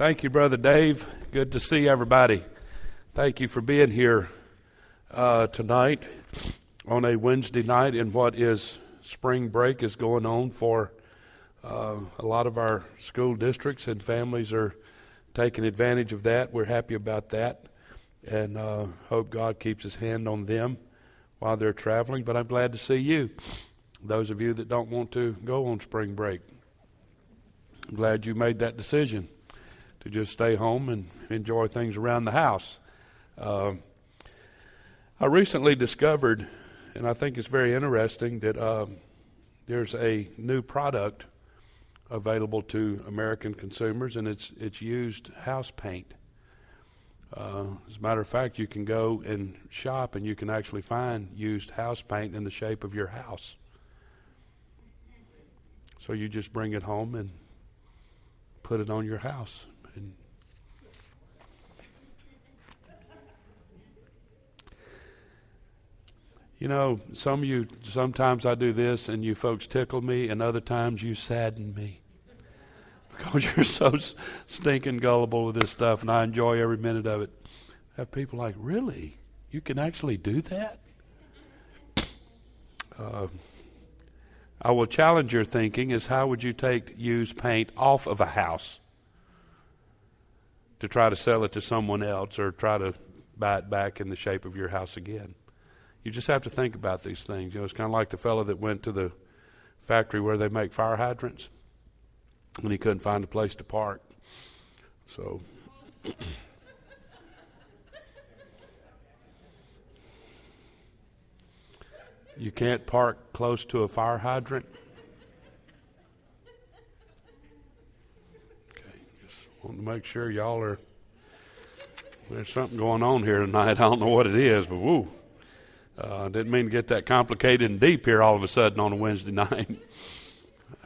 Thank you, Brother Dave. Good to see everybody. Thank you for being here uh, tonight on a Wednesday night in what is spring break is going on for uh, a lot of our school districts and families are taking advantage of that. We're happy about that and uh, hope God keeps His hand on them while they're traveling. But I'm glad to see you, those of you that don't want to go on spring break. I'm glad you made that decision to just stay home and enjoy things around the house. Uh, I recently discovered, and I think it's very interesting, that um, there's a new product available to American consumers, and it's it's used house paint. Uh, as a matter of fact, you can go and shop, and you can actually find used house paint in the shape of your house. So you just bring it home and put it on your house. And you know, some you, sometimes I do this and you folks tickle me, and other times you sadden me because you're so stinking gullible with this stuff, and I enjoy every minute of it. I have people like, really? You can actually do that? Uh, I will challenge your thinking is how would you take used paint off of a house? To try to sell it to someone else or try to buy it back in the shape of your house again. You just have to think about these things. You know, it's kind of like the fellow that went to the factory where they make fire hydrants and he couldn't find a place to park. So you can't park close to a fire hydrant. Want to make sure y'all are. There's something going on here tonight. I don't know what it is, but woo. Uh, didn't mean to get that complicated and deep here all of a sudden on a Wednesday night.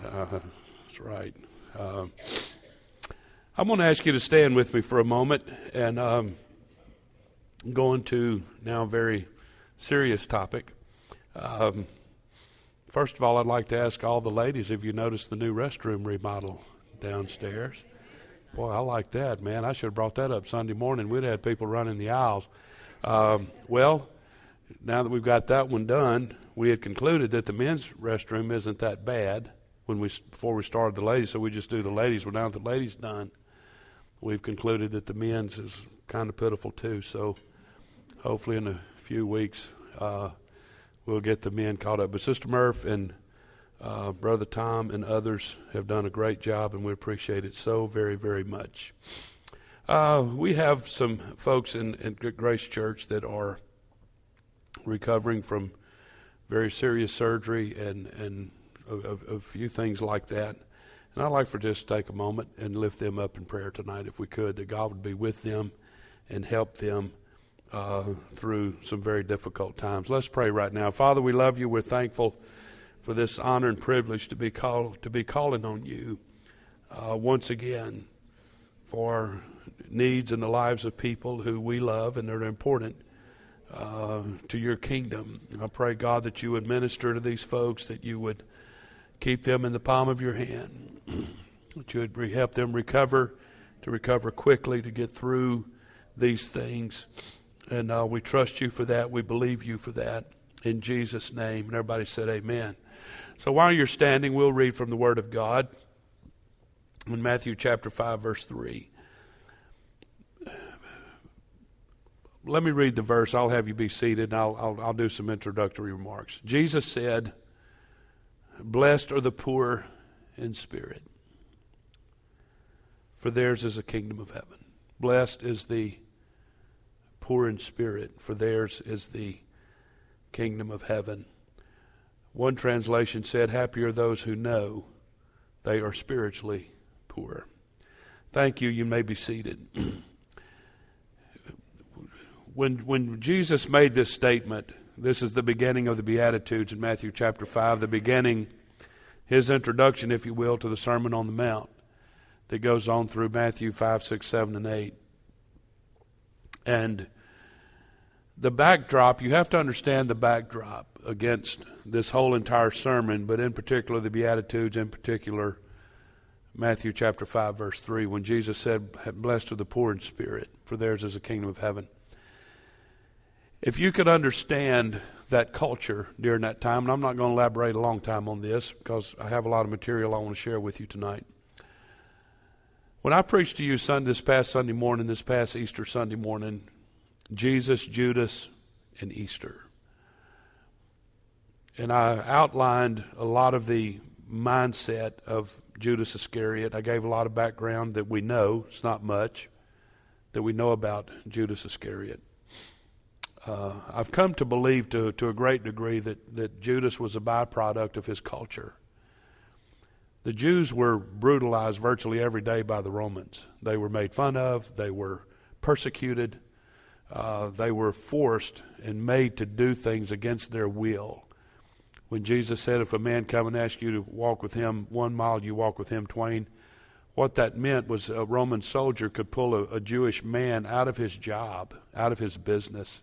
Uh, that's right. Uh, I'm going to ask you to stand with me for a moment, and um, I'm going to now a very serious topic. Um, first of all, I'd like to ask all the ladies if you noticed the new restroom remodel downstairs. Boy, I like that, man. I should have brought that up Sunday morning. We'd had people running the aisles. Um, well, now that we've got that one done, we had concluded that the men's restroom isn't that bad when we before we started the ladies, so we just do the ladies. Well, now that the ladies done, we've concluded that the men's is kind of pitiful too. So hopefully, in a few weeks, uh, we'll get the men caught up. But Sister Murph and uh, Brother Tom and others have done a great job, and we appreciate it so very, very much. Uh, we have some folks in, in Grace Church that are recovering from very serious surgery and, and a, a, few things like that. And I'd like for just to take a moment and lift them up in prayer tonight, if we could, that God would be with them and help them uh, through some very difficult times. Let's pray right now. Father, we love you. We're thankful for this honor and privilege to be called to be calling on you uh, once again for needs in the lives of people who we love and are important uh, to your kingdom. I pray, God, that you would minister to these folks, that you would keep them in the palm of your hand, that you would help them recover, to recover quickly, to get through these things. And uh, we trust you for that. We believe you for that. In Jesus' name. And everybody said, Amen. So while you're standing, we'll read from the Word of God in Matthew chapter 5, verse 3. Let me read the verse. I'll have you be seated and I'll, I'll, I'll do some introductory remarks. Jesus said, Blessed are the poor in spirit, for theirs is the kingdom of heaven. Blessed is the poor in spirit, for theirs is the kingdom of heaven. One translation said, Happy are those who know they are spiritually poor. Thank you. You may be seated. when, when Jesus made this statement, this is the beginning of the Beatitudes in Matthew chapter 5, the beginning, his introduction, if you will, to the Sermon on the Mount that goes on through Matthew 5, 6, 7, and 8. And the backdrop, you have to understand the backdrop against this whole entire sermon, but in particular the Beatitudes, in particular Matthew chapter 5, verse 3, when Jesus said, Blessed are the poor in spirit, for theirs is the kingdom of heaven. If you could understand that culture during that time, and I'm not going to elaborate a long time on this because I have a lot of material I want to share with you tonight. When I preached to you Sunday, this past Sunday morning, this past Easter Sunday morning, Jesus, Judas, and Easter. And I outlined a lot of the mindset of Judas Iscariot. I gave a lot of background that we know, it's not much, that we know about Judas Iscariot. Uh, I've come to believe to, to a great degree that, that Judas was a byproduct of his culture. The Jews were brutalized virtually every day by the Romans. They were made fun of, they were persecuted, uh, they were forced and made to do things against their will when Jesus said, If a man come and ask you to walk with him one mile, you walk with him twain. What that meant was a Roman soldier could pull a, a Jewish man out of his job, out of his business,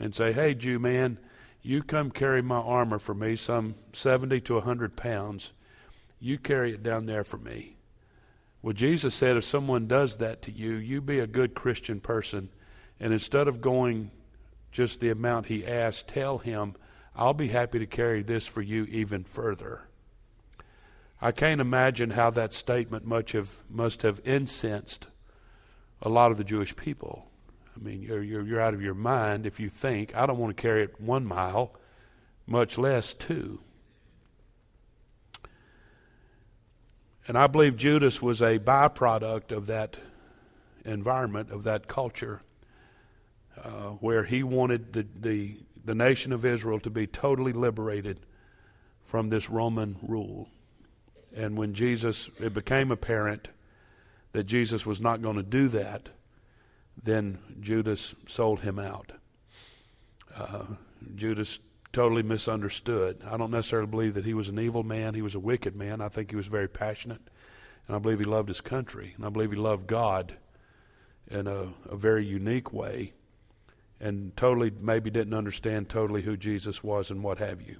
and say, Hey, Jew man, you come carry my armor for me, some 70 to a 100 pounds. You carry it down there for me. Well, Jesus said, if someone does that to you, you be a good Christian person. And instead of going just the amount he asked, tell him, I'll be happy to carry this for you even further. I can't imagine how that statement much have, must have incensed a lot of the Jewish people. I mean, you're, you're, you're out of your mind if you think, I don't want to carry it one mile, much less two. And I believe Judas was a byproduct of that environment, of that culture, uh, where he wanted the, the the nation of Israel to be totally liberated from this Roman rule. And when Jesus, it became apparent that Jesus was not going to do that, then Judas sold him out. Uh, Judas totally misunderstood. I don't necessarily believe that he was an evil man, he was a wicked man. I think he was very passionate, and I believe he loved his country, and I believe he loved God in a, a very unique way and totally maybe didn't understand totally who Jesus was and what have you.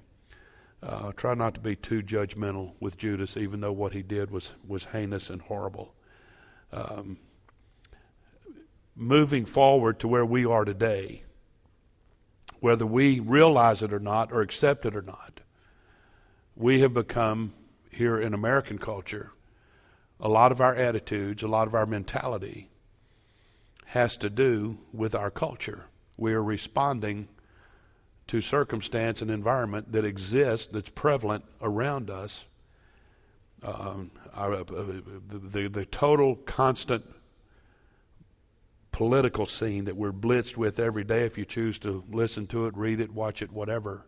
Uh, try not to be too judgmental with Judas, even though what he did was, was heinous and horrible. Um, moving forward to where we are today, whether we realize it or not, or accept it or not, we have become, here in American culture, a lot of our attitudes, a lot of our mentality has to do with our culture we are responding to circumstance and environment that exists, that's prevalent around us. Um, uh, the, the, the total constant political scene that we're blitzed with every day if you choose to listen to it, read it, watch it, whatever.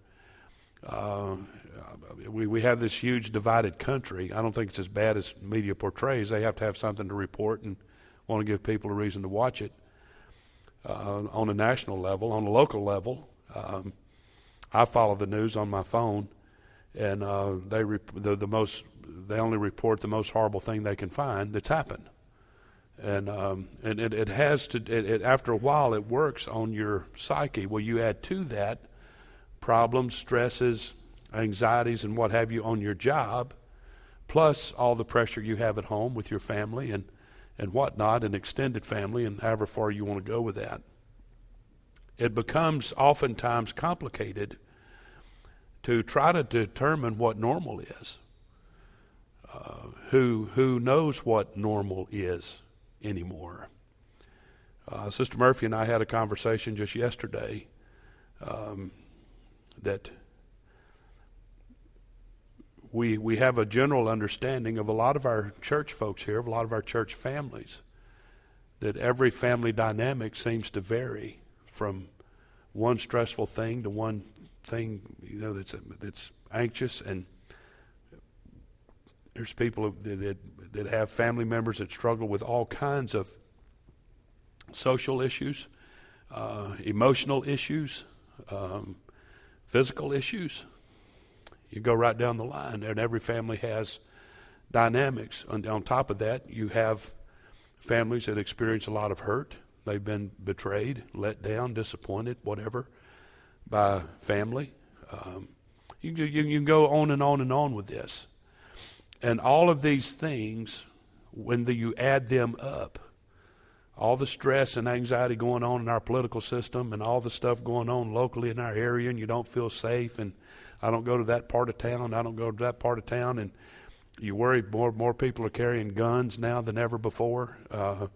Uh, we, we have this huge divided country. I don't think it's as bad as media portrays. They have to have something to report and want to give people a reason to watch it uh, on a national level, on a local level. Um, I follow the news on my phone, and uh, they rep- the, the most they only report the most horrible thing they can find that's happened, and um, and it, it has to. It, it, after a while, it works on your psyche. Well, you add to that problems, stresses, anxieties, and what have you on your job, plus all the pressure you have at home with your family and and whatnot, an extended family, and however far you want to go with that. It becomes oftentimes complicated to try to determine what normal is. Uh, who who knows what normal is anymore? Uh, Sister Murphy and I had a conversation just yesterday um, that we, we have a general understanding of a lot of our church folks here, of a lot of our church families, that every family dynamic seems to vary from one stressful thing to one thing you know that's that's anxious and there's people that, that, that have family members that struggle with all kinds of social issues, uh, emotional issues, um, physical issues. You go right down the line, and every family has dynamics. And on top of that, you have families that experience a lot of hurt. They've been betrayed, let down, disappointed, whatever, by family. Um, you, you, you can go on and on and on with this. And all of these things, when the, you add them up, all the stress and anxiety going on in our political system and all the stuff going on locally in our area and you don't feel safe and I don't go to that part of town, I don't go to that part of town. And you worry more more people are carrying guns now than ever before uh,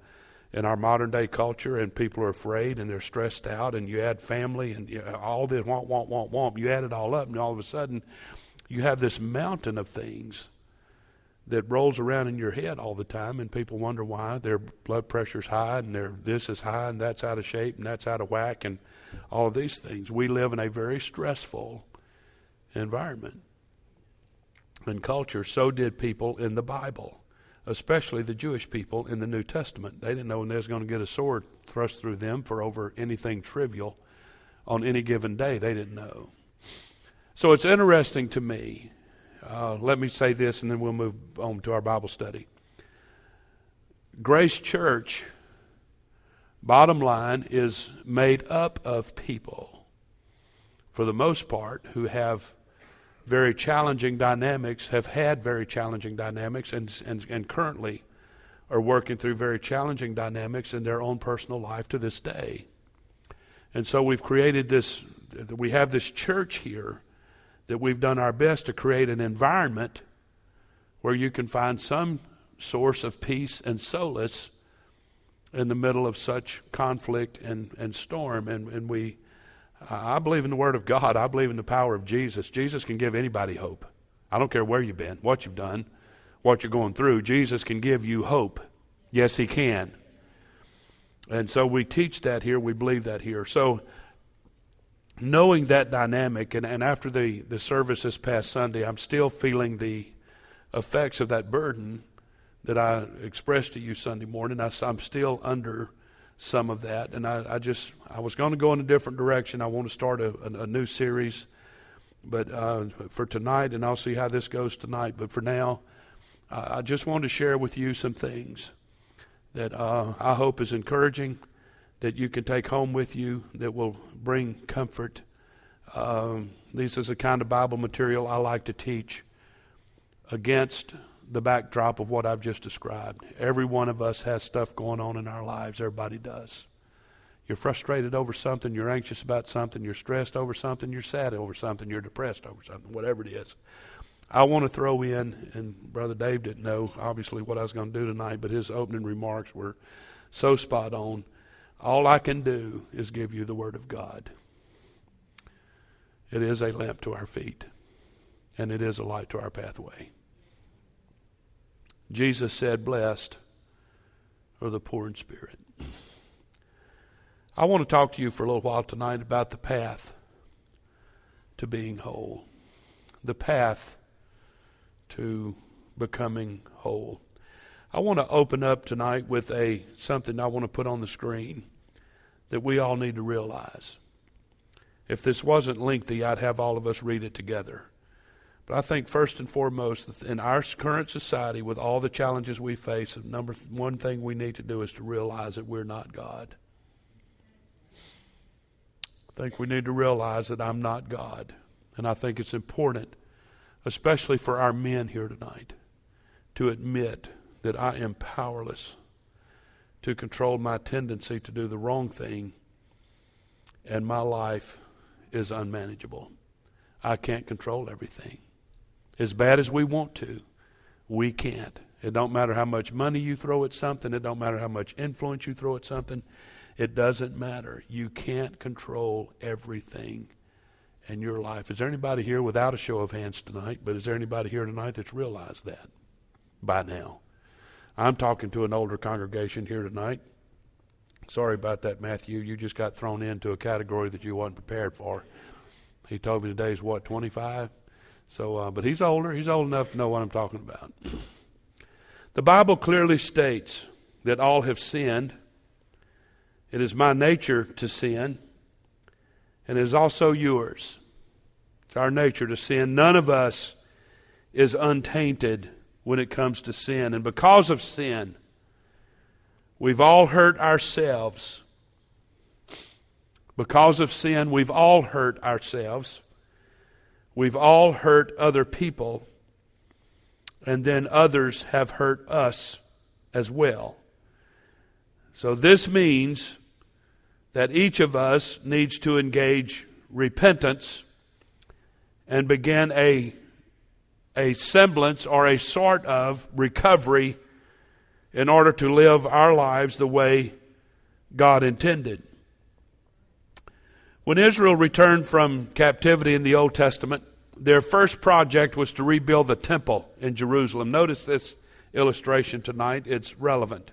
in our modern day culture. And people are afraid and they're stressed out. And you add family and you, all this want want want want you add it all up and all of a sudden you have this mountain of things that rolls around in your head all the time, and people wonder why their blood pressure's high and their this is high and that's out of shape and that's out of whack and all of these things. We live in a very stressful environment and culture. So did people in the Bible, especially the Jewish people in the New Testament. They didn't know when they was going to get a sword thrust through them for over anything trivial on any given day. They didn't know. So it's interesting to me uh, let me say this and then we'll move on to our Bible study. Grace Church, bottom line, is made up of people, for the most part, who have very challenging dynamics, have had very challenging dynamics, and, and, and currently are working through very challenging dynamics in their own personal life to this day. And so we've created this, we have this church here that we've done our best to create an environment where you can find some source of peace and solace in the middle of such conflict and, and storm. And, and we, I believe in the Word of God. I believe in the power of Jesus. Jesus can give anybody hope. I don't care where you've been, what you've done, what you're going through. Jesus can give you hope. Yes, He can. And so we teach that here. We believe that here. So knowing that dynamic, and, and after the, the service this past Sunday, I'm still feeling the effects of that burden that I expressed to you Sunday morning. I, am still under some of that, and I, I just I was going to go in a different direction. I want to start a, a, a new series, but uh, for tonight, and I'll see how this goes tonight. But for now, uh, I just wanted to share with you some things that uh, I hope is encouraging that you can take home with you that will bring comfort. Um, this is the kind of Bible material I like to teach against the backdrop of what I've just described. Every one of us has stuff going on in our lives. Everybody does. You're frustrated over something, you're anxious about something, you're stressed over something, you're sad over something, you're depressed over something, whatever it is. I want to throw in, and Brother Dave didn't know obviously what I was going to do tonight, but his opening remarks were so spot on. All I can do is give you the Word of God. It is a lamp to our feet, and it is a light to our pathway. Jesus said, Blessed are the poor in spirit. I want to talk to you for a little while tonight about the path to being whole, the path to becoming whole. I want to open up tonight with a something I want to put on the screen that we all need to realize. If this wasn't lengthy, I'd have all of us read it together. But I think first and foremost, in our current society, with all the challenges we face, the number one thing we need to do is to realize that we're not God. I think we need to realize that I'm not God. And I think it's important, especially for our men here tonight, to admit that I am powerless to control my tendency to do the wrong thing, and my life is unmanageable. I can't control everything. As bad as we want to, we can't. It don't matter how much money you throw at something, it don't matter how much influence you throw at something. It doesn't matter. You can't control everything in your life. Is there anybody here without a show of hands tonight, but is there anybody here tonight that's realized that by now? I'm talking to an older congregation here tonight. Sorry about that, Matthew. You just got thrown into a category that you wasn't prepared for. He told me today's what, 25? So, uh, but he's older. He's old enough to know what I'm talking about. the Bible clearly states that all have sinned. It is my nature to sin, and it is also yours. It's our nature to sin. None of us is untainted when it comes to sin. And because of sin, we've all hurt ourselves. Because of sin, we've all hurt ourselves. We've all hurt other people. and then others have hurt us as well. So this means that each of us needs to engage repentance and begin a, a semblance or a sort of recovery in order to live our lives the way God intended. When Israel returned from captivity in the Old Testament, their first project was to rebuild the temple in Jerusalem. Notice this illustration tonight, it's relevant.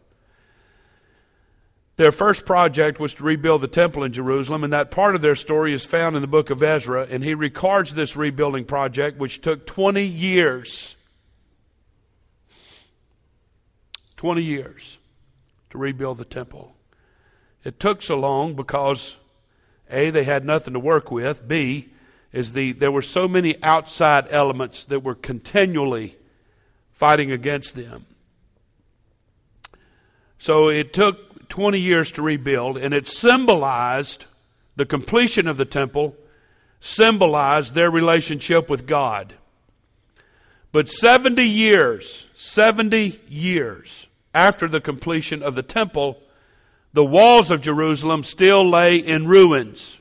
Their first project was to rebuild the temple in Jerusalem, and that part of their story is found in the book of Ezra. And he records this rebuilding project, which took 20 years. 20 years to rebuild the temple. It took so long because, A, they had nothing to work with. B, is the, there were so many outside elements that were continually fighting against them. So it took 20 years to rebuild, and it symbolized the completion of the temple, symbolized their relationship with God. But 70 years, 70 years after the completion of the temple, the walls of Jerusalem still lay in ruins.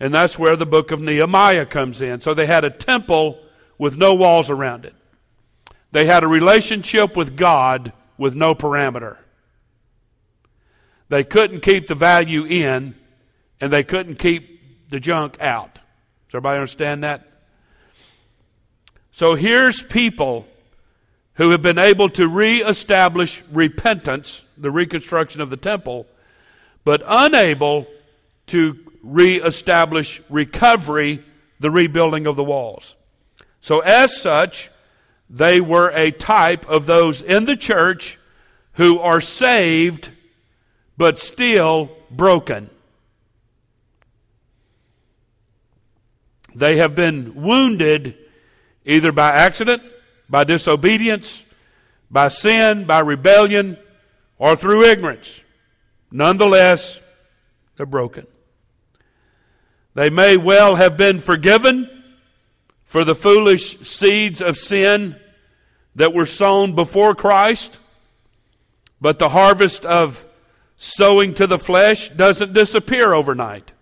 And that's where the book of Nehemiah comes in. So they had a temple with no walls around it. They had a relationship with God with no parameter. They couldn't keep the value in, and they couldn't keep the junk out. Does everybody understand that? So here's people who have been able to reestablish repentance, the reconstruction of the temple, but unable to reestablish recovery, the rebuilding of the walls. So, as such, they were a type of those in the church who are saved but still broken. They have been wounded either by accident, by disobedience, by sin, by rebellion, or through ignorance. Nonetheless, they're broken. They may well have been forgiven for the foolish seeds of sin that were sown before Christ, but the harvest of sowing to the flesh doesn't disappear overnight.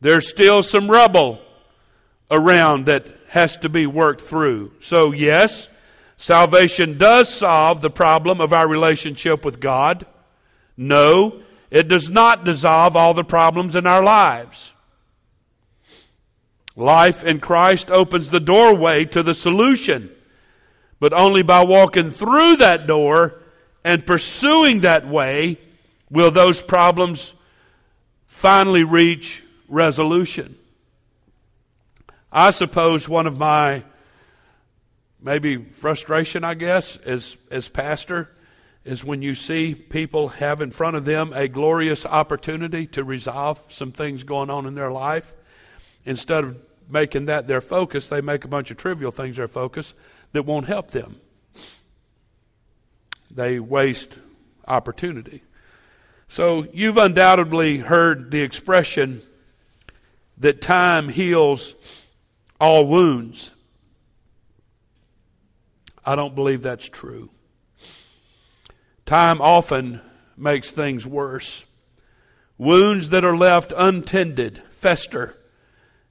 There's still some rubble around that has to be worked through. So, yes, salvation does solve the problem of our relationship with God. No, it does not dissolve all the problems in our lives. Life in Christ opens the doorway to the solution, but only by walking through that door and pursuing that way will those problems finally reach resolution. I suppose one of my maybe frustration, I guess, as, as pastor, is when you see people have in front of them a glorious opportunity to resolve some things going on in their life. Instead of making that their focus, they make a bunch of trivial things their focus that won't help them they waste opportunity. So you've undoubtedly heard the expression that time heals all wounds. I don't believe that's true. Time often makes things worse. Wounds that are left untended fester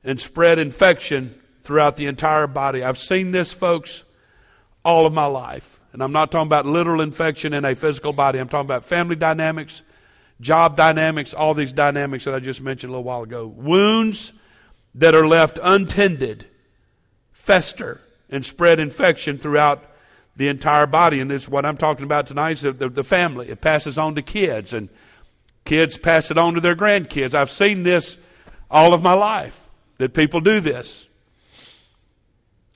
and spread infection throughout the entire body. I've seen this, folks, all of my life. And I'm not talking about literal infection in a physical body. I'm talking about family dynamics, job dynamics, all these dynamics that I just mentioned a little while ago. Wounds that are left untended fester and spread infection throughout the entire body. And this is what I'm talking about tonight is the, the, the family. It passes on to kids, and kids pass it on to their grandkids. I've seen this all of my life that people do this.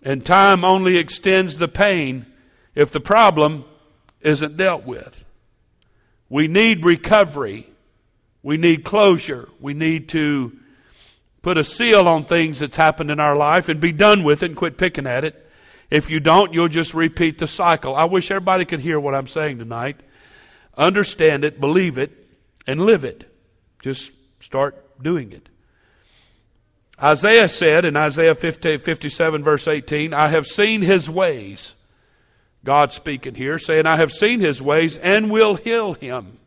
And time only extends the pain if the problem isn't dealt with. We need recovery. We need closure. We need to put a seal on things that's happened in our life and be done with it and quit picking at it. If you don't, you'll just repeat the cycle. I wish everybody could hear what I'm saying tonight. Understand it, believe it, and live it. Just start doing it. Isaiah said in Isaiah 50, 57, verse 18, I have seen his ways. God speaking here, saying, I have seen his ways and will heal him.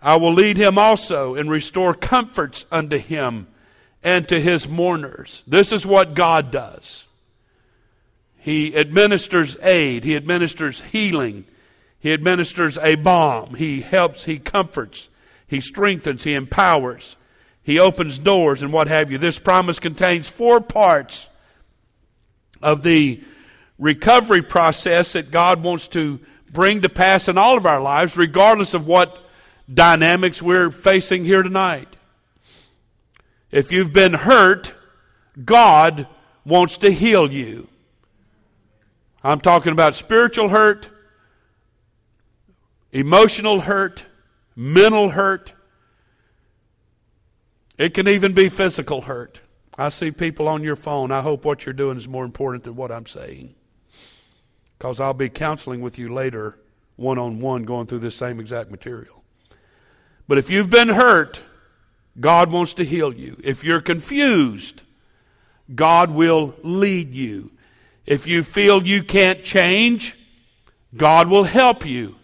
I will lead him also and restore comforts unto him and to his mourners. This is what God does. He administers aid, he administers healing, he administers a balm, he helps, he comforts, he strengthens, he empowers, he opens doors, and what have you. This promise contains four parts of the recovery process that God wants to bring to pass in all of our lives, regardless of what dynamics we're facing here tonight. If you've been hurt, God wants to heal you. I'm talking about spiritual hurt, emotional hurt, mental hurt. It can even be physical hurt. I see people on your phone. I hope what you're doing is more important than what I'm saying because I'll be counseling with you later, one on one, going through this same exact material. But if you've been hurt, God wants to heal you. If you're confused, God will lead you. If you feel you can't change, God will help you.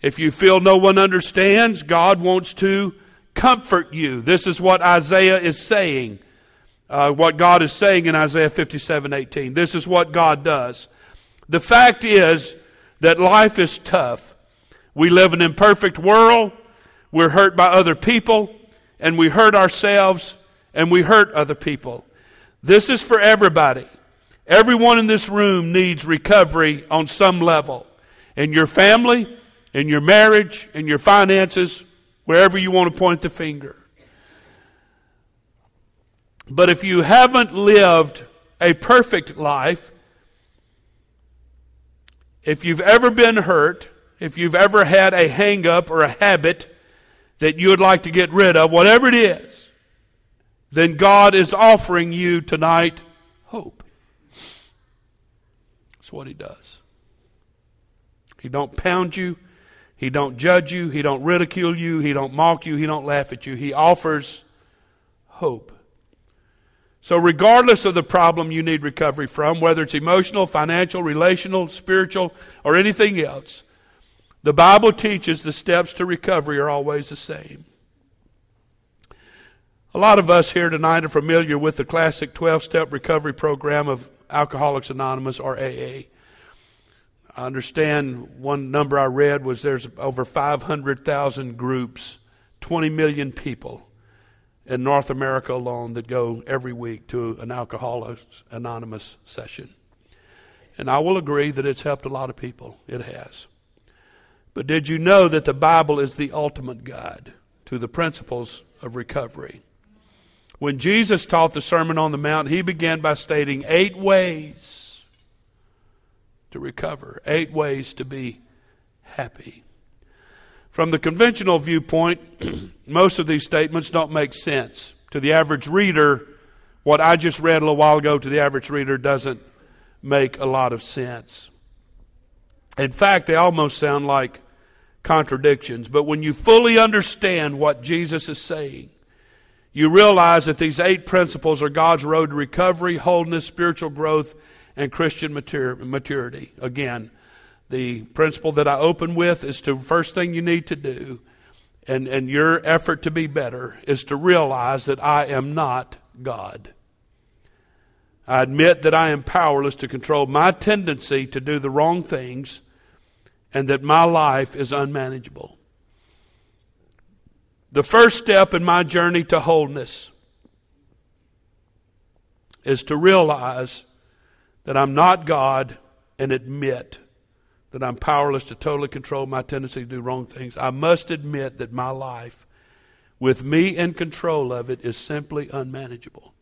If you feel no one understands, God wants to comfort you. This is what Isaiah is saying uh, what God is saying in Isaiah 57 18. This is what God does. The fact is that life is tough. We live in an imperfect world. We're hurt by other people, and we hurt ourselves, and we hurt other people. This is for everybody. Everyone in this room needs recovery on some level. In your family, in your marriage, in your finances, wherever you want to point the finger. But if you haven't lived a perfect life, if you've ever been hurt, if you've ever had a hang up or a habit that you would like to get rid of, whatever it is, then God is offering you tonight hope. That's what he does. He don't pound you, he don't judge you, he don't ridicule you, he don't mock you, he don't laugh at you. He offers hope. So, regardless of the problem you need recovery from, whether it's emotional, financial, relational, spiritual, or anything else, the Bible teaches the steps to recovery are always the same. A lot of us here tonight are familiar with the classic 12 step recovery program of Alcoholics Anonymous or AA. I understand one number I read was there's over 500,000 groups, 20 million people in North America alone that go every week to an Alcoholics Anonymous session. And I will agree that it's helped a lot of people. It has. But did you know that the Bible is the ultimate guide to the principles of recovery? When Jesus taught the Sermon on the Mount, he began by stating eight ways to recover, eight ways to be happy. From the conventional viewpoint, most of these statements don't make sense. To the average reader, what I just read a little while ago to the average reader doesn't make a lot of sense. In fact, they almost sound like contradictions. But when you fully understand what Jesus is saying, you realize that these eight principles are God's road to recovery, wholeness, spiritual growth, and Christian maturity. Again, the principle that I open with is to first thing you need to do, and, and your effort to be better, is to realize that I am not God. I admit that I am powerless to control my tendency to do the wrong things and that my life is unmanageable. The first step in my journey to wholeness is to realize that I'm not God and admit that I'm powerless to totally control my tendency to do wrong things. I must admit that my life, with me in control of it, is simply unmanageable.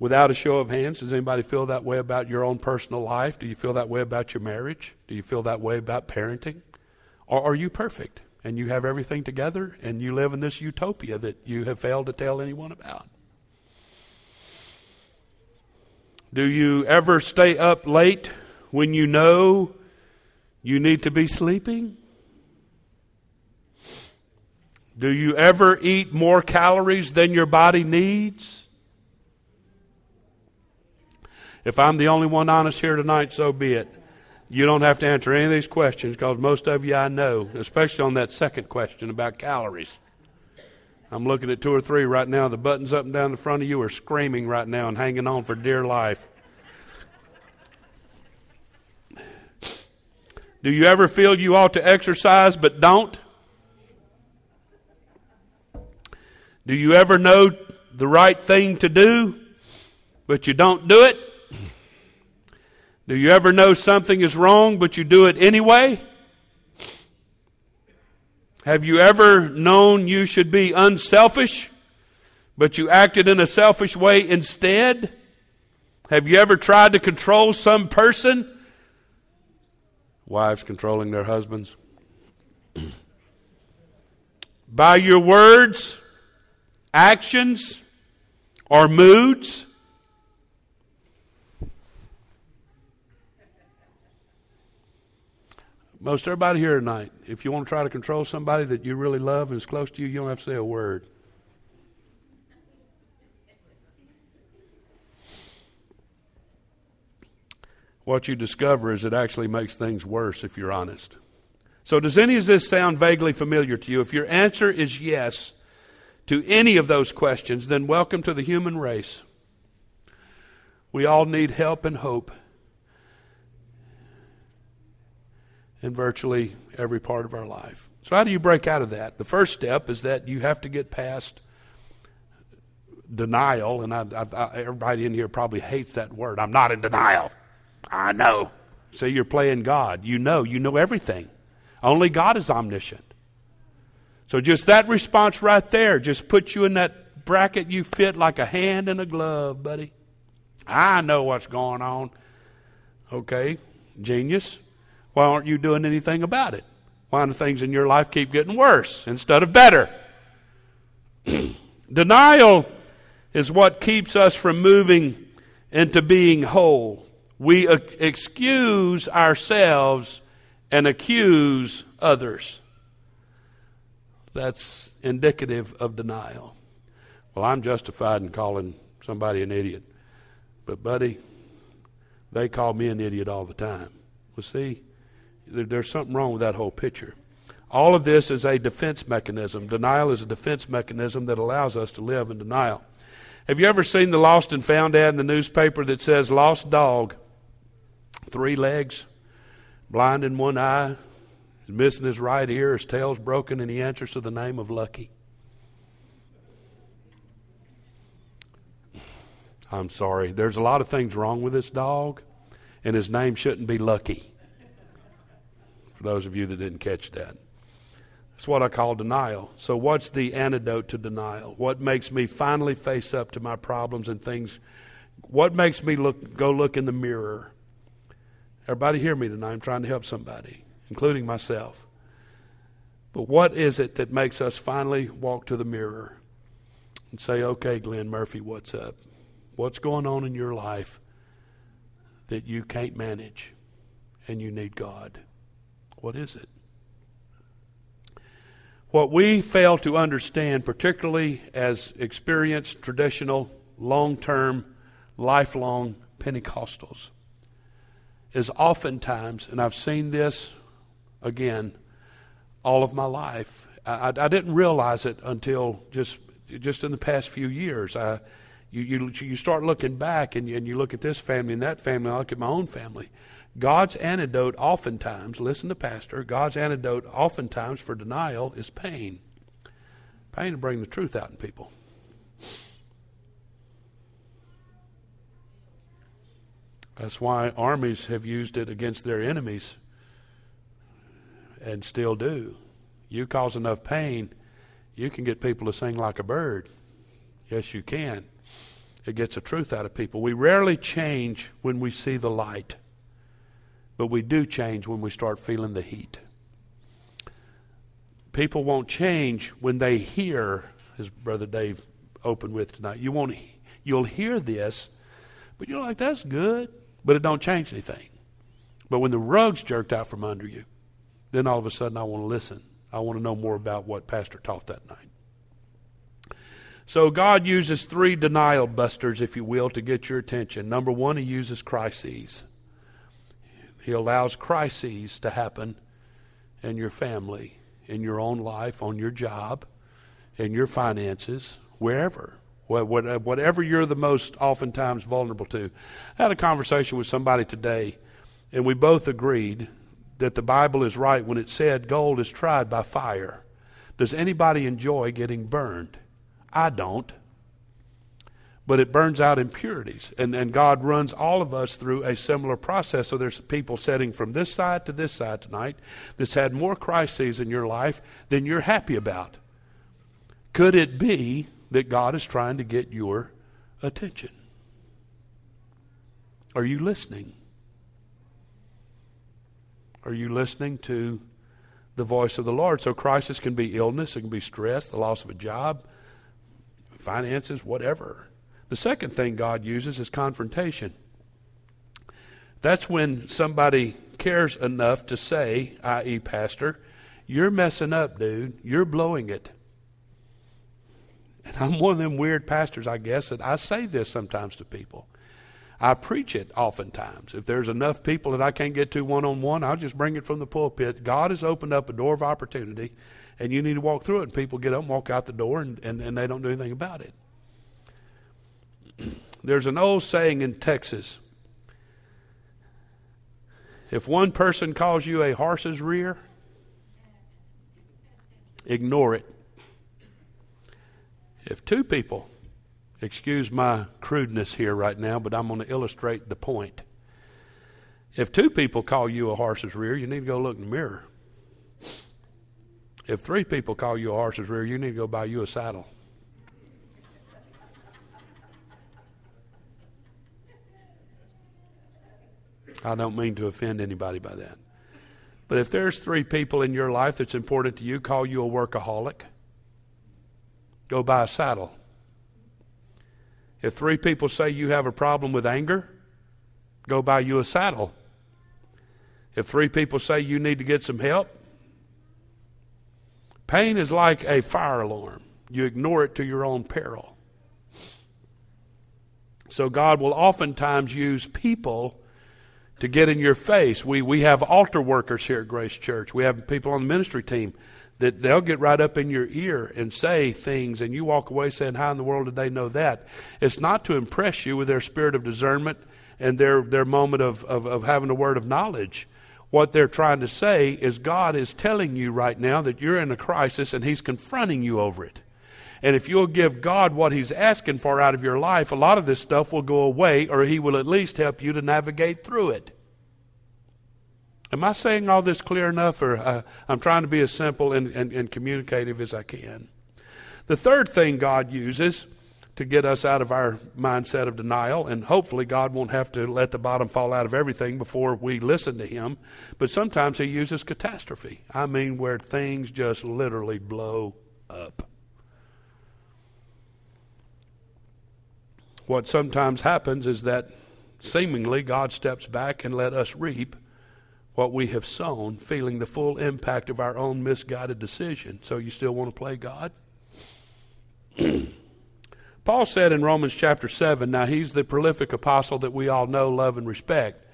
Without a show of hands, does anybody feel that way about your own personal life? Do you feel that way about your marriage? Do you feel that way about parenting? Or are you perfect and you have everything together and you live in this utopia that you have failed to tell anyone about? Do you ever stay up late when you know you need to be sleeping? Do you ever eat more calories than your body needs? If I'm the only one honest here tonight, so be it. You don't have to answer any of these questions because most of you I know, especially on that second question about calories. I'm looking at two or three right now. The buttons up and down the front of you are screaming right now and hanging on for dear life. Do you ever feel you ought to exercise but don't? Do you ever know the right thing to do but you don't do it? Do you ever know something is wrong but you do it anyway? Have you ever known you should be unselfish, but you acted in a selfish way instead? Have you ever tried to control some person? Wives controlling their husbands. By your words, actions, or moods? Most everybody here tonight, if you want to try to control somebody that you really love and is close to you, you don't have to say a word. What you discover is it actually makes things worse if you're honest. So, does any of this sound vaguely familiar to you? If your answer is yes to any of those questions, then welcome to the human race. We all need help and hope. In virtually every part of our life. So, how do you break out of that? The first step is that you have to get past denial, and I, I, I, everybody in here probably hates that word. I'm not in denial. I know. So you're playing God. You know. You know everything. Only God is omniscient. So, just that response right there just puts you in that bracket you fit like a hand in a glove, buddy. I know what's going on. Okay, genius. Why aren't you doing anything about it? Why do things in your life keep getting worse instead of better? Denial is what keeps us from moving into being whole. We excuse ourselves and accuse others. That's indicative of denial. Well, I'm justified in calling somebody an idiot. But, buddy, they call me an idiot all the time. Well, see, there's something wrong with that whole picture. All of this is a defense mechanism. Denial is a defense mechanism that allows us to live in denial. Have you ever seen the lost and found ad in the newspaper that says lost dog, three legs, blind in one eye, he's missing his right ear, his tail's broken, and he answers to the name of Lucky? I'm sorry. There's a lot of things wrong with this dog, and his name shouldn't be Lucky for those of you that didn't catch that. That's what I call denial. So, what's the antidote to denial? What makes me finally face up to my problems and things? What makes me look, go look in the mirror? Everybody hear me tonight. I'm trying to help somebody, including myself. But what is it that makes us finally walk to the mirror and say, okay, Glenn Murphy, what's up? What's going on in your life that you can't manage and you need God? What is it? What we fail to understand, particularly as experienced, traditional, long term, lifelong Pentecostals, is oftentimes, and I've seen this again all of my life. I, I didn't realize it until just just in the past few years. I, you, you, you start looking back and you, and you look at this family and that family, and I look at my own family. God's antidote, oftentimes, listen to Pastor, God's antidote, oftentimes, for denial is pain. Pain to bring the truth out in people. That's why armies have used it against their enemies and still do. You cause enough pain, you can get people to sing like a bird. Yes, you can. It gets the truth out of people. We rarely change when we see the light. But we do change when we start feeling the heat. People won't change when they hear, as Brother Dave opened with tonight. You won't, you'll hear this, but you're like, that's good, but it don't change anything. But when the rug's jerked out from under you, then all of a sudden I want to listen. I want to know more about what Pastor taught that night. So God uses three denial busters, if you will, to get your attention. Number one, He uses crises. He allows crises to happen in your family, in your own life, on your job, in your finances, wherever. Whatever you're the most oftentimes vulnerable to. I had a conversation with somebody today, and we both agreed that the Bible is right when it said gold is tried by fire. Does anybody enjoy getting burned? I don't. But it burns out impurities. And, and God runs all of us through a similar process. So there's people sitting from this side to this side tonight that's had more crises in your life than you're happy about. Could it be that God is trying to get your attention? Are you listening? Are you listening to the voice of the Lord? So crisis can be illness, it can be stress, the loss of a job, finances, whatever. The second thing God uses is confrontation. That's when somebody cares enough to say, i.e., Pastor, you're messing up, dude. You're blowing it. And I'm one of them weird pastors, I guess, that I say this sometimes to people. I preach it oftentimes. If there's enough people that I can't get to one on one, I'll just bring it from the pulpit. God has opened up a door of opportunity and you need to walk through it. And people get up and walk out the door, and, and, and they don't do anything about it. There's an old saying in Texas if one person calls you a horse's rear, ignore it. If two people, excuse my crudeness here right now, but I'm going to illustrate the point. If two people call you a horse's rear, you need to go look in the mirror. If three people call you a horse's rear, you need to go buy you a saddle. I don't mean to offend anybody by that. But if there's three people in your life that's important to you, call you a workaholic, go buy a saddle. If three people say you have a problem with anger, go buy you a saddle. If three people say you need to get some help, Pain is like a fire alarm. You ignore it to your own peril. So God will oftentimes use people to get in your face. We, we have altar workers here at Grace Church. We have people on the ministry team that they'll get right up in your ear and say things, and you walk away saying, How in the world did they know that? It's not to impress you with their spirit of discernment and their, their moment of, of, of having a word of knowledge what they're trying to say is God is telling you right now that you're in a crisis and He's confronting you over it. And if you'll give God what He's asking for out of your life, a lot of this stuff will go away, or He will at least help you to navigate through it. Am I saying all this clear enough, or uh, I'm trying to be as simple and, and, and communicative as I can? The third thing God uses to get us out of our mindset of denial. And hopefully, God won't have to let the bottom fall out of everything before we listen to Him. But sometimes He uses catastrophe. I mean, where things just literally blow up. What sometimes happens is that seemingly God steps back and let us reap what we have sown, feeling the full impact of our own misguided decision. So, you still want to play God? Paul said in Romans chapter 7, now he's the prolific apostle that we all know, love, and respect,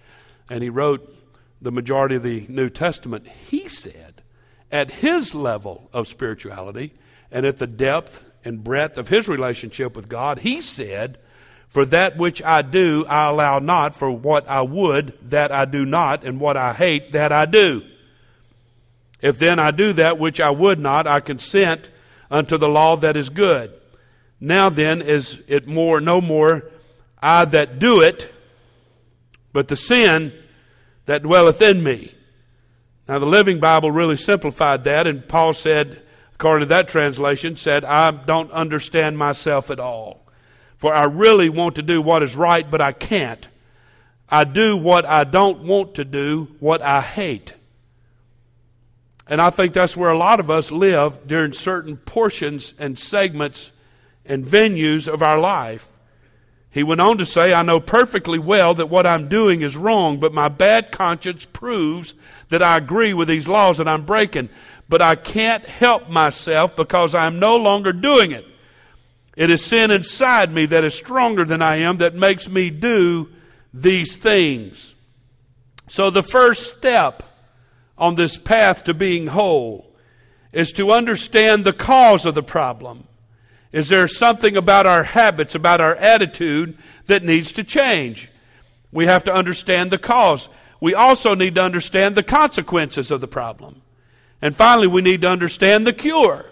and he wrote the majority of the New Testament. He said, at his level of spirituality and at the depth and breadth of his relationship with God, he said, For that which I do, I allow not, for what I would, that I do not, and what I hate, that I do. If then I do that which I would not, I consent unto the law that is good. Now then, is it more, no more I that do it, but the sin that dwelleth in me. Now, the Living Bible really simplified that, and Paul said, according to that translation, said, I don't understand myself at all. For I really want to do what is right, but I can't. I do what I don't want to do, what I hate. And I think that's where a lot of us live during certain portions and segments and venues of our life. He went on to say, I know perfectly well that what I'm doing is wrong, but my bad conscience proves that I agree with these laws that I'm breaking. But I can't help myself because I'm no longer doing it. It is sin inside me that is stronger than I am that makes me do these things. So the first step on this path to being whole is to understand the cause of the problem. Is there something about our habits, about our attitude that needs to change? We have to understand the cause. We also need to understand the consequences of the problem. And finally, we need to understand the cure.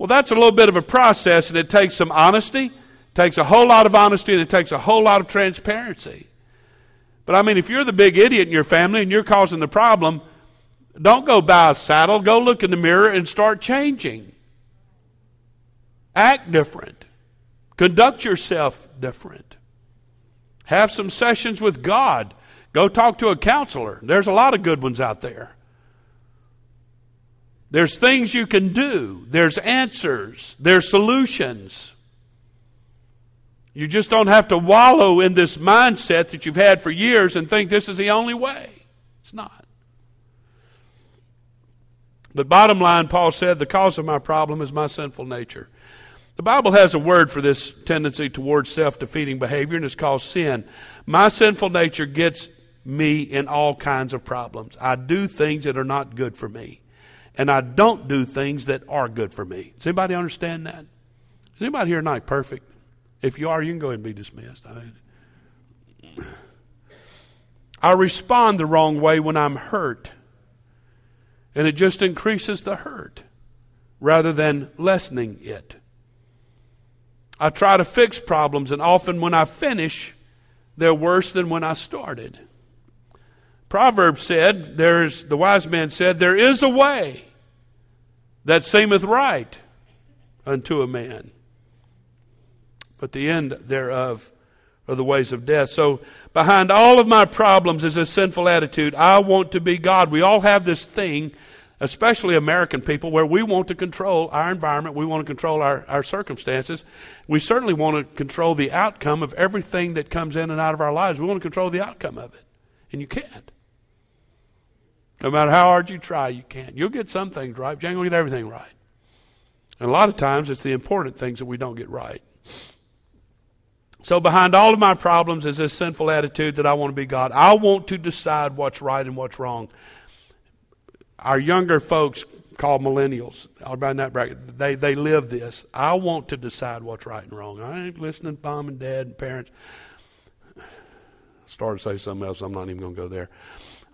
Well, that's a little bit of a process, and it takes some honesty, it takes a whole lot of honesty, and it takes a whole lot of transparency. But I mean, if you're the big idiot in your family and you're causing the problem, don't go buy a saddle. Go look in the mirror and start changing. Act different. Conduct yourself different. Have some sessions with God. Go talk to a counselor. There's a lot of good ones out there. There's things you can do, there's answers, there's solutions. You just don't have to wallow in this mindset that you've had for years and think this is the only way. It's not. But bottom line, Paul said, the cause of my problem is my sinful nature. The Bible has a word for this tendency towards self defeating behavior, and it's called sin. My sinful nature gets me in all kinds of problems. I do things that are not good for me and I don't do things that are good for me. Does anybody understand that? Is anybody here tonight perfect? If you are, you can go ahead and be dismissed. I, I respond the wrong way when I'm hurt, and it just increases the hurt rather than lessening it. I try to fix problems, and often when I finish, they're worse than when I started. Proverbs said, there's the wise man said, there is a way that seemeth right unto a man. But the end thereof are the ways of death. So, behind all of my problems is a sinful attitude. I want to be God. We all have this thing, especially American people, where we want to control our environment. We want to control our, our circumstances. We certainly want to control the outcome of everything that comes in and out of our lives. We want to control the outcome of it. And you can't. No matter how hard you try, you can't. You'll get some things right, but you ain't going to get everything right. And a lot of times, it's the important things that we don't get right. So, behind all of my problems is this sinful attitude that I want to be God. I want to decide what's right and what's wrong. Our younger folks, called millennials, around that bracket, they, they live this. I want to decide what's right and wrong. I ain't listening to mom and dad and parents. Started to say something else. I'm not even going to go there.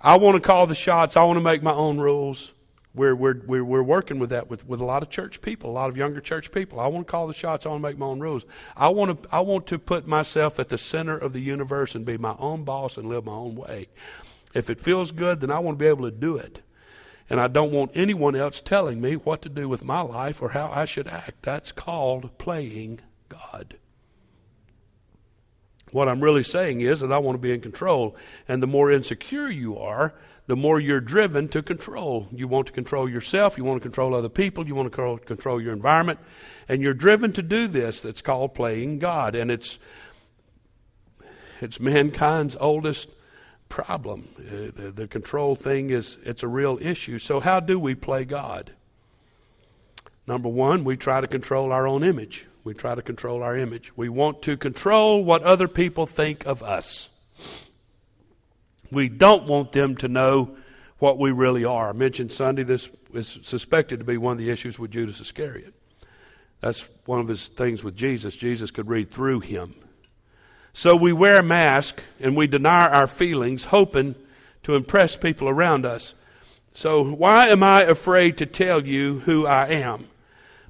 I want to call the shots. I want to make my own rules. We're, we're, we're, we're working with that with, with a lot of church people, a lot of younger church people. I want to call the shots. I want to make my own rules. I want to, I want to put myself at the center of the universe and be my own boss and live my own way. If it feels good, then I want to be able to do it. And I don't want anyone else telling me what to do with my life or how I should act. That's called playing God. What I'm really saying is that I want to be in control. And the more insecure you are, the more you're driven to control. You want to control yourself, you want to control other people, you want to control your environment, and you're driven to do this. That's called playing God. And it's, it's mankind's oldest problem. Uh, the, the control thing is it's a real issue. So how do we play God? Number one, we try to control our own image. We try to control our image. We want to control what other people think of us. We don't want them to know what we really are. I mentioned Sunday this is suspected to be one of the issues with Judas Iscariot. That's one of his things with Jesus. Jesus could read through him. So we wear a mask and we deny our feelings, hoping to impress people around us. So, why am I afraid to tell you who I am?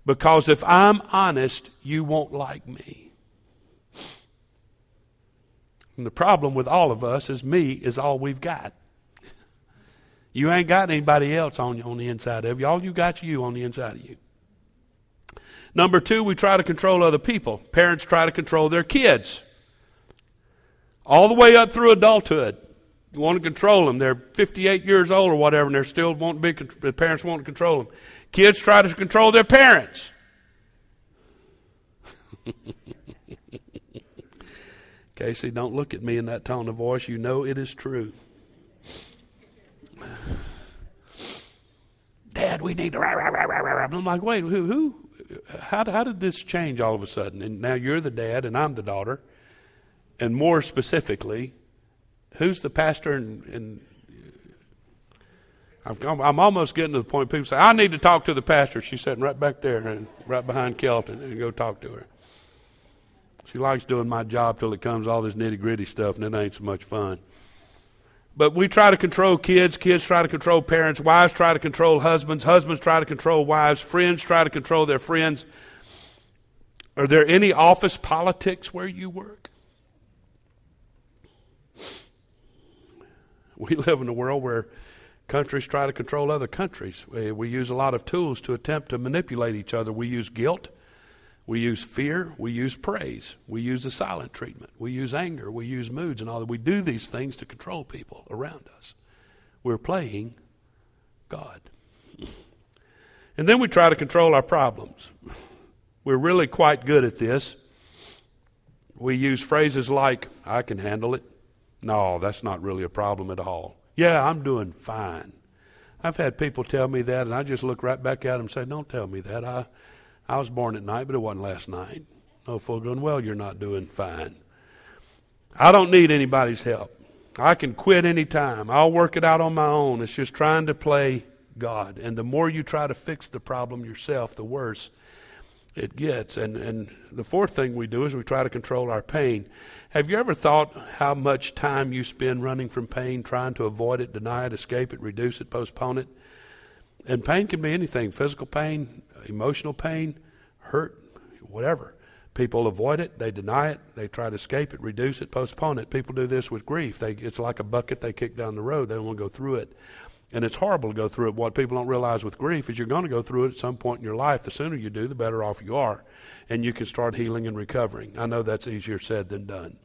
Because if I'm honest, you won't like me. And the problem with all of us is me is all we've got. You ain't got anybody else on, on the inside of you. All you got you on the inside of you. Number two, we try to control other people. Parents try to control their kids. All the way up through adulthood. You want to control them. They're 58 years old or whatever, and they're still want to be, the parents want to control them. Kids try to control their parents. Casey, don't look at me in that tone of voice. You know it is true. Dad, we need to. I'm like, wait, who? who? how, how did this change all of a sudden? And now you're the dad and I'm the daughter. And more specifically, who's the pastor? And, and I'm, I'm almost getting to the point people say, I need to talk to the pastor. She's sitting right back there and right behind Kelton and go talk to her. She likes doing my job till it comes all this nitty gritty stuff and it ain't so much fun. But we try to control kids, kids try to control parents, wives try to control husbands, husbands try to control wives, friends try to control their friends. Are there any office politics where you work? We live in a world where countries try to control other countries. Uh, we use a lot of tools to attempt to manipulate each other. We use guilt, we use fear, we use praise, we use the silent treatment, we use anger, we use moods and all that. We do these things to control people around us. We're playing God. And then we try to control our problems. We're really quite good at this. We use phrases like, I can handle it. No, that's not really a problem at all. Yeah, I'm doing fine. I've had people tell me that, and I just look right back at them and say, Don't tell me that. I, I was born at night, but it wasn't last night. No, full going, well, you're not doing fine. I don't need anybody's help. I can quit any time. I'll work it out on my own. It's just trying to play God. And the more you try to fix the problem yourself, the worse it gets. And, and the fourth thing we do is we try to control our pain. Have you ever thought how much time you spend running from pain, trying to avoid it, deny it, escape it, reduce it, postpone it? And pain can be anything physical pain, emotional pain, hurt, whatever. People avoid it, they deny it, they try to escape it, reduce it, postpone it. People do this with grief. They, it's like a bucket they kick down the road, they don't want to go through it. And it's horrible to go through it. What people don't realize with grief is you're going to go through it at some point in your life. The sooner you do, the better off you are. And you can start healing and recovering. I know that's easier said than done.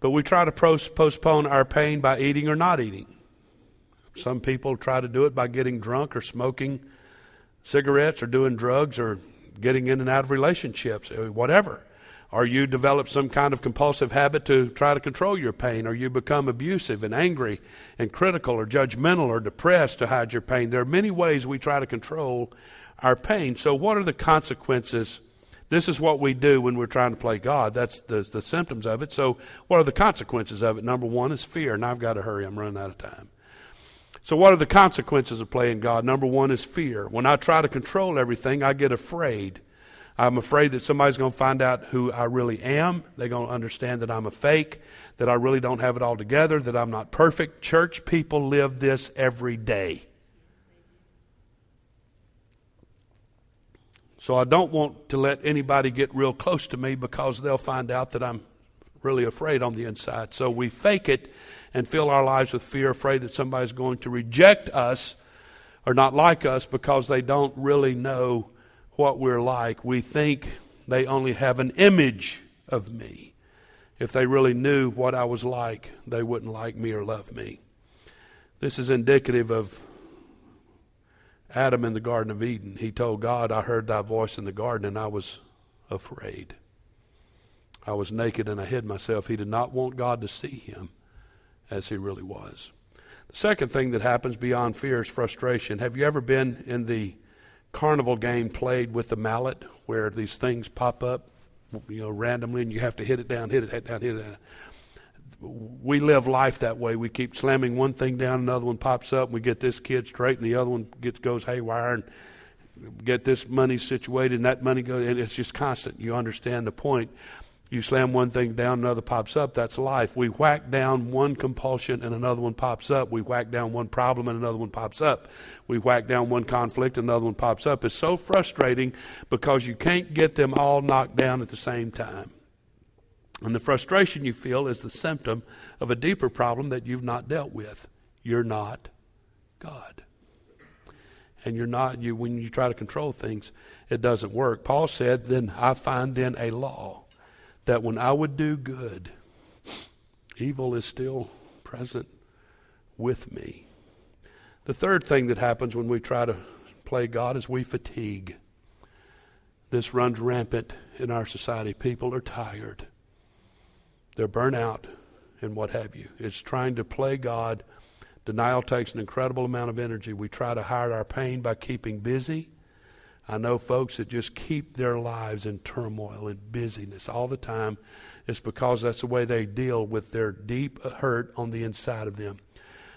But we try to postpone our pain by eating or not eating. Some people try to do it by getting drunk or smoking cigarettes or doing drugs or getting in and out of relationships, whatever. Or you develop some kind of compulsive habit to try to control your pain, or you become abusive and angry and critical or judgmental or depressed to hide your pain. There are many ways we try to control our pain. So, what are the consequences? This is what we do when we're trying to play God. That's the, the symptoms of it. So, what are the consequences of it? Number one is fear, and I've got to hurry. I'm running out of time. So, what are the consequences of playing God? Number one is fear. When I try to control everything, I get afraid. I'm afraid that somebody's going to find out who I really am. They're going to understand that I'm a fake, that I really don't have it all together, that I'm not perfect. Church people live this every day. So I don't want to let anybody get real close to me because they'll find out that I'm really afraid on the inside. So we fake it and fill our lives with fear, afraid that somebody's going to reject us or not like us because they don't really know what we're like. We think they only have an image of me. If they really knew what I was like, they wouldn't like me or love me. This is indicative of Adam in the Garden of Eden. He told God, I heard thy voice in the garden and I was afraid. I was naked and I hid myself. He did not want God to see him as he really was. The second thing that happens beyond fear is frustration. Have you ever been in the carnival game played with the mallet where these things pop up, you know, randomly and you have to hit it down, hit it down, hit it down? We live life that way. We keep slamming one thing down, another one pops up, and we get this kid straight, and the other one gets goes haywire, and get this money situated, and that money goes, and it's just constant. You understand the point. You slam one thing down, another pops up. That's life. We whack down one compulsion and another one pops up. We whack down one problem and another one pops up. We whack down one conflict, and another one pops up. It's so frustrating because you can't get them all knocked down at the same time. And the frustration you feel is the symptom of a deeper problem that you've not dealt with. You're not God. And you're not you when you try to control things, it doesn't work. Paul said, Then I find then a law that when I would do good, evil is still present with me. The third thing that happens when we try to play God is we fatigue. This runs rampant in our society. People are tired, they're burnt out, and what have you. It's trying to play God. Denial takes an incredible amount of energy. We try to hide our pain by keeping busy I know folks that just keep their lives in turmoil and busyness all the time. It's because that's the way they deal with their deep hurt on the inside of them.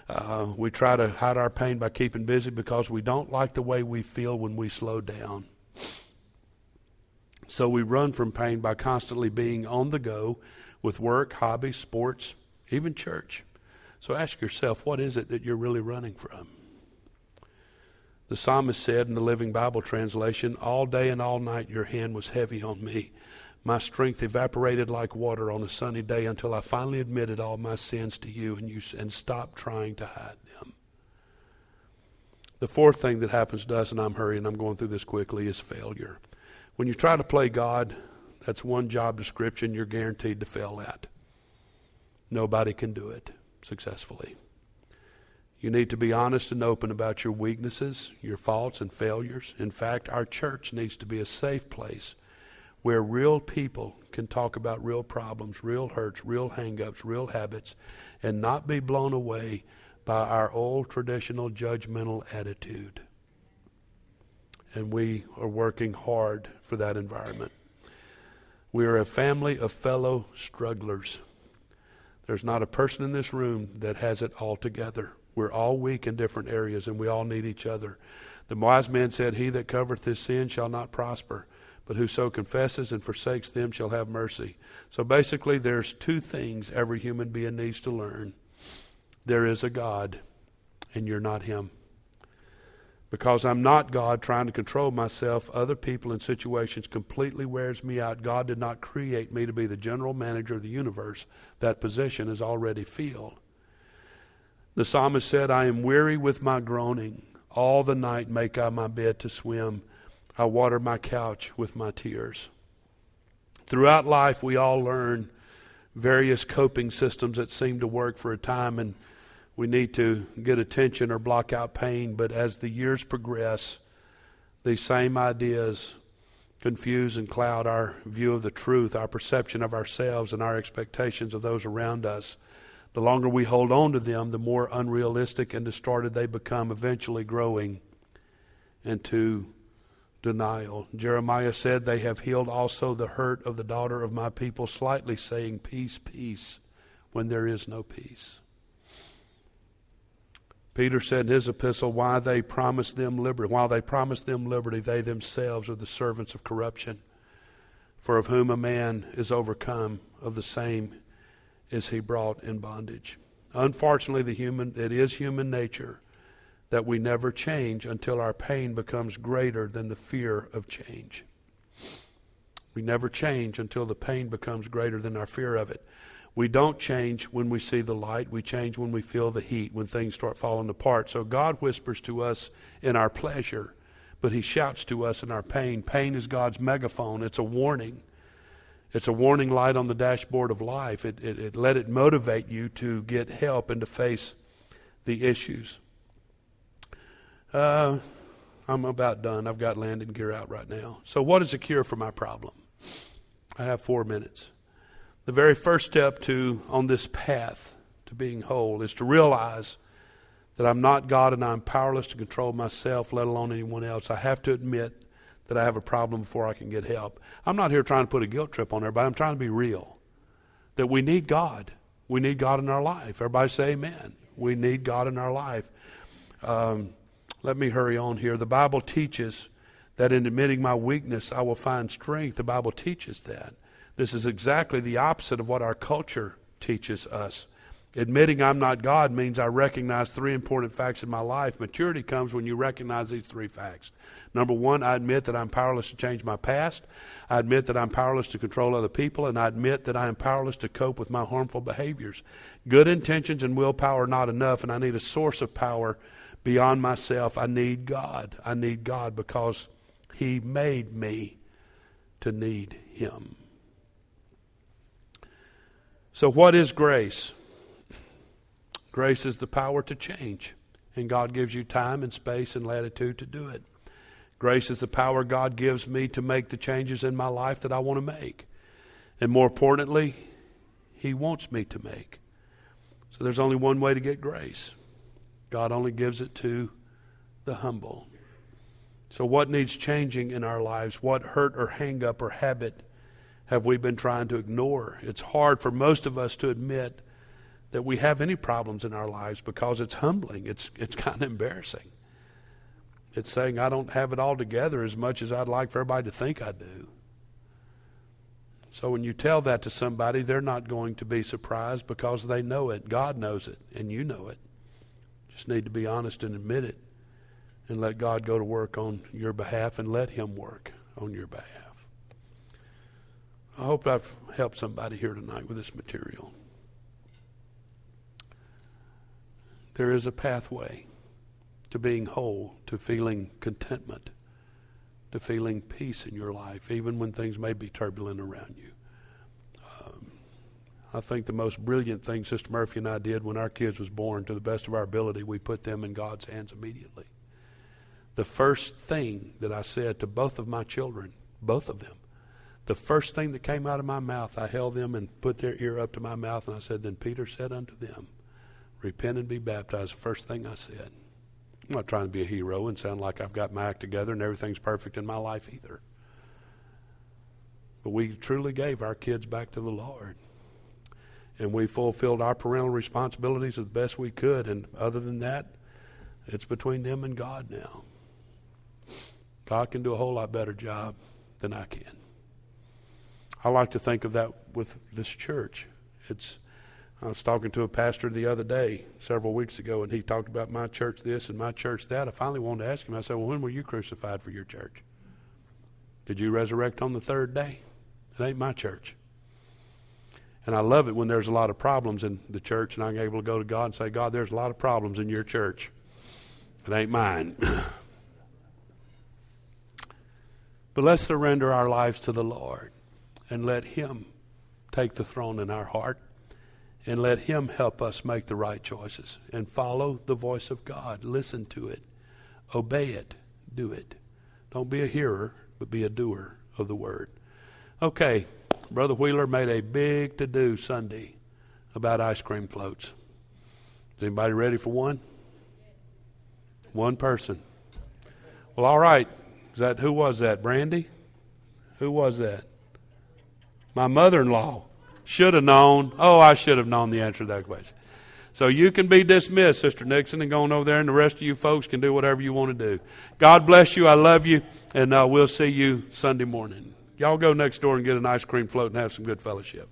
Uh, we try to hide our pain by keeping busy because we don't like the way we feel when we slow down. So we run from pain by constantly being on the go with work, hobbies, sports, even church. So ask yourself, what is it that you're really running from? The psalmist said in the Living Bible translation, All day and all night your hand was heavy on me. My strength evaporated like water on a sunny day until I finally admitted all my sins to you and, you, and stopped trying to hide them. The fourth thing that happens to us, and I'm hurrying, I'm going through this quickly, is failure. When you try to play God, that's one job description you're guaranteed to fail at. Nobody can do it successfully. You need to be honest and open about your weaknesses, your faults, and failures. In fact, our church needs to be a safe place where real people can talk about real problems, real hurts, real hangups, real habits, and not be blown away by our old traditional judgmental attitude and we are working hard for that environment. We are a family of fellow strugglers. There's not a person in this room that has it all together. We're all weak in different areas, and we all need each other. The wise man said, He that covereth his sin shall not prosper, but whoso confesses and forsakes them shall have mercy. So basically, there's two things every human being needs to learn there is a God, and you're not Him. Because I'm not God trying to control myself, other people and situations completely wears me out. God did not create me to be the general manager of the universe. That position is already filled. The psalmist said, I am weary with my groaning. All the night make I my bed to swim. I water my couch with my tears. Throughout life, we all learn various coping systems that seem to work for a time and we need to get attention or block out pain. But as the years progress, these same ideas confuse and cloud our view of the truth, our perception of ourselves, and our expectations of those around us. The longer we hold on to them, the more unrealistic and distorted they become, eventually growing into denial. Jeremiah said, They have healed also the hurt of the daughter of my people, slightly saying, Peace, peace, when there is no peace. Peter said in his epistle, why they promise them liberty. While they promise them liberty, they themselves are the servants of corruption. For of whom a man is overcome, of the same is he brought in bondage. Unfortunately, the human it is human nature that we never change until our pain becomes greater than the fear of change. We never change until the pain becomes greater than our fear of it. We don't change when we see the light. We change when we feel the heat, when things start falling apart. So God whispers to us in our pleasure, but He shouts to us in our pain. Pain is God's megaphone, it's a warning. It's a warning light on the dashboard of life. It, it, it let it motivate you to get help and to face the issues. Uh, I'm about done. I've got landing gear out right now. So, what is the cure for my problem? I have four minutes. The very first step to on this path to being whole is to realize that I'm not God and I'm powerless to control myself, let alone anyone else. I have to admit that I have a problem before I can get help. I'm not here trying to put a guilt trip on everybody. I'm trying to be real. That we need God. We need God in our life. Everybody say amen. We need God in our life. Um, let me hurry on here. The Bible teaches that in admitting my weakness, I will find strength. The Bible teaches that. This is exactly the opposite of what our culture teaches us. Admitting I'm not God means I recognize three important facts in my life. Maturity comes when you recognize these three facts. Number one, I admit that I'm powerless to change my past. I admit that I'm powerless to control other people. And I admit that I am powerless to cope with my harmful behaviors. Good intentions and willpower are not enough, and I need a source of power beyond myself. I need God. I need God because He made me to need Him. So, what is grace? Grace is the power to change, and God gives you time and space and latitude to do it. Grace is the power God gives me to make the changes in my life that I want to make. And more importantly, He wants me to make. So there's only one way to get grace God only gives it to the humble. So, what needs changing in our lives? What hurt or hang up or habit have we been trying to ignore? It's hard for most of us to admit that we have any problems in our lives because it's humbling. It's, it's kind of embarrassing. It's saying I don't have it all together as much as I'd like for everybody to think I do. So when you tell that to somebody, they're not going to be surprised because they know it. God knows it, and you know it. Just need to be honest and admit it and let God go to work on your behalf and let Him work on your behalf. I hope I've helped somebody here tonight with this material. There is a pathway to being whole, to feeling contentment, to feeling peace in your life, even when things may be turbulent around you. Um, I think the most brilliant thing Sister Murphy and I did when our kids was born, to the best of our ability, we put them in God's hands immediately the first thing that I said to both of my children, both of them, the first thing that came out of my mouth, I held them and put their ear up to my mouth, and I said, Then Peter said unto them, Repent and be baptized. First thing I said. I'm not trying to be a hero and sound like I've got my act together and everything's perfect in my life either. But we truly gave our kids back to the Lord. And we fulfilled our parental responsibilities as best we could. And other than that, it's between them and God now. God can do a whole lot better job than I can. I like to think of that with this church. It's I was talking to a pastor the other day, several weeks ago, and he talked about my church this and my church that. I finally wanted to ask him. I said, "Well, when were you crucified for your church? Did you resurrect on the third day? It ain't my church." And I love it when there's a lot of problems in the church, and I'm able to go to God and say, "God, there's a lot of problems in your church. It ain't mine." But let's surrender our lives to the Lord and let Him take the throne in our heart and let Him help us make the right choices and follow the voice of God. Listen to it, obey it, do it. Don't be a hearer, but be a doer of the word. Okay, Brother Wheeler made a big to do Sunday about ice cream floats. Is anybody ready for one? One person. Well, all right. Is that who was that? Brandy? Who was that? My mother-in-law. Should have known. Oh, I should have known the answer to that question. So you can be dismissed, Sister Nixon, and going over there, and the rest of you folks can do whatever you want to do. God bless you. I love you, and uh, we'll see you Sunday morning. Y'all go next door and get an ice cream float and have some good fellowship.